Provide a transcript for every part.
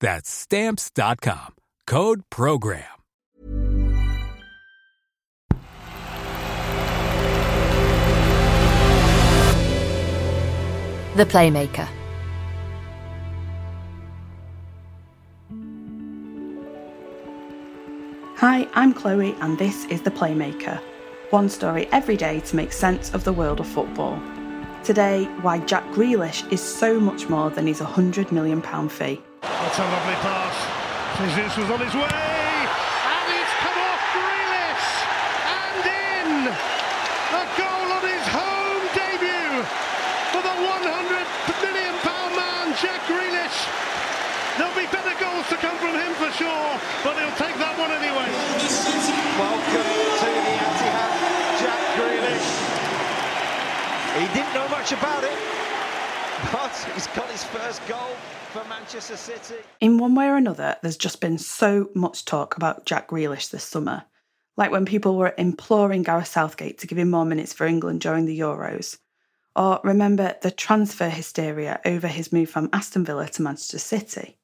That's stamps.com. Code program. The Playmaker. Hi, I'm Chloe, and this is The Playmaker. One story every day to make sense of the world of football. Today, why Jack Grealish is so much more than his £100 million fee. What a lovely pass. Jesus was on his way. And it's come off Grealish. And in. A goal on his home debut for the 100 million pound man, Jack Grealish. There'll be better goals to come from him for sure, but he'll take that one anyway. Welcome to the Etihad, Jack Grealish. He didn't know much about it, he's got his first goal for Manchester City. In one way or another, there's just been so much talk about Jack Grealish this summer. Like when people were imploring Gareth Southgate to give him more minutes for England during the Euros. Or remember the transfer hysteria over his move from Aston Villa to Manchester City.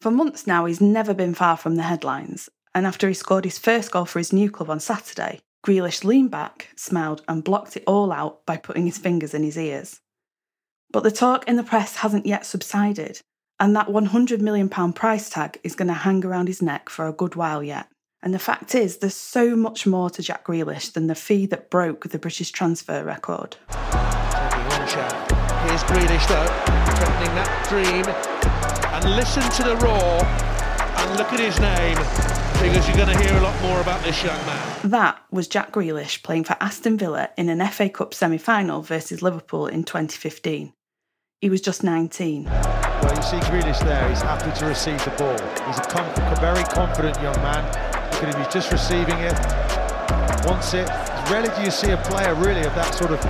For months now, he's never been far from the headlines, and after he scored his first goal for his new club on Saturday, Grealish leaned back, smiled, and blocked it all out by putting his fingers in his ears. But the talk in the press hasn't yet subsided, and that £100 million price tag is going to hang around his neck for a good while yet. And the fact is, there's so much more to Jack Grealish than the fee that broke the British transfer record. Here's Grealish though, threatening that dream. And listen to the roar and look at his name because you're going to hear a lot more about this young man. That was Jack Grealish playing for Aston Villa in an FA Cup semi final versus Liverpool in 2015. He was just 19. Well, you see Grealish there, he's happy to receive the ball. He's a, a very confident young man. Look at him, he's just receiving it, wants it. Rarely do you see a player really of that sort of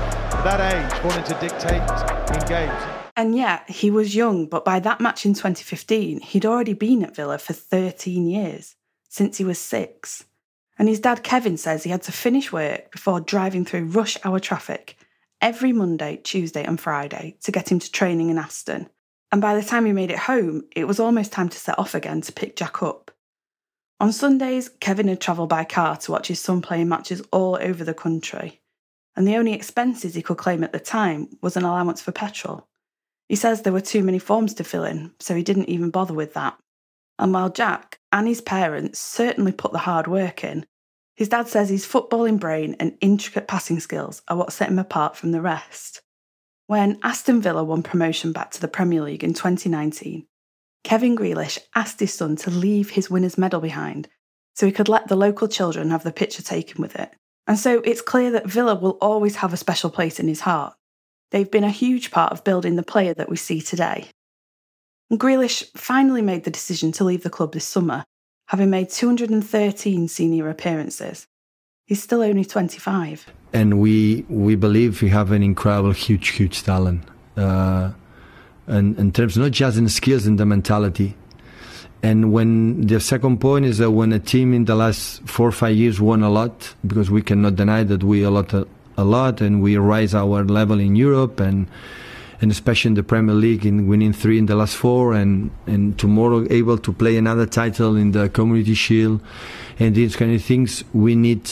that age wanting to dictate in games. And yet, he was young, but by that match in 2015, he'd already been at Villa for 13 years, since he was six. And his dad Kevin says he had to finish work before driving through rush hour traffic every Monday, Tuesday, and Friday to get him to training in Aston. And by the time he made it home, it was almost time to set off again to pick Jack up. On Sundays, Kevin had travelled by car to watch his son playing matches all over the country. And the only expenses he could claim at the time was an allowance for petrol. He says there were too many forms to fill in, so he didn't even bother with that. And while Jack and his parents certainly put the hard work in, his dad says his footballing brain and intricate passing skills are what set him apart from the rest. When Aston Villa won promotion back to the Premier League in 2019, Kevin Grealish asked his son to leave his winner's medal behind so he could let the local children have the picture taken with it. And so it's clear that Villa will always have a special place in his heart. They've been a huge part of building the player that we see today. And Grealish finally made the decision to leave the club this summer, having made 213 senior appearances. He's still only 25. And we, we believe we have an incredible, huge, huge talent. Uh, and in terms not just in skills and the mentality. And when the second point is that when a team in the last four or five years won a lot, because we cannot deny that we a lot a lot and we raise our level in Europe and and especially in the Premier League in winning three in the last four and and tomorrow able to play another title in the Community Shield and these kind of things we need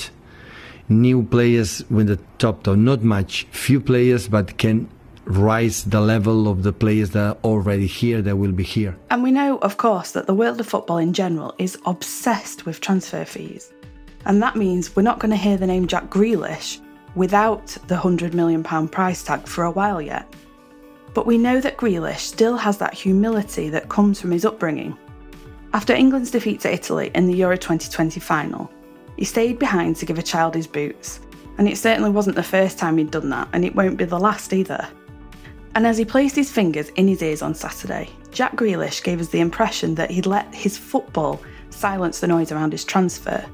new players with the top top not much few players but can rise the level of the players that are already here that will be here. And we know of course that the world of football in general is obsessed with transfer fees. And that means we're not going to hear the name Jack Grealish without the £100 million price tag for a while yet. But we know that Grealish still has that humility that comes from his upbringing. After England's defeat to Italy in the Euro 2020 final, he stayed behind to give a child his boots, and it certainly wasn't the first time he'd done that, and it won't be the last either. And as he placed his fingers in his ears on Saturday, Jack Grealish gave us the impression that he'd let his football silence the noise around his transfer.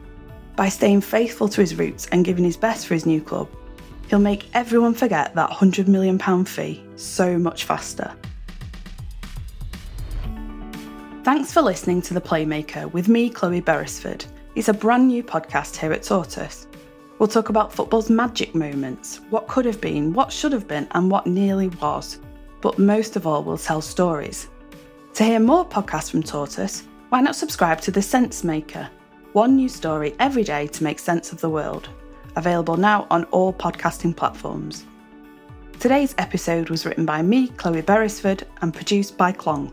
By staying faithful to his roots and giving his best for his new club, he'll make everyone forget that £100 million fee so much faster. Thanks for listening to The Playmaker with me, Chloe Beresford. It's a brand new podcast here at Tortoise. We'll talk about football's magic moments, what could have been, what should have been, and what nearly was. But most of all, we'll tell stories. To hear more podcasts from Tortoise, why not subscribe to The Sense Maker? One new story every day to make sense of the world. Available now on all podcasting platforms. Today's episode was written by me, Chloe Beresford, and produced by Clong.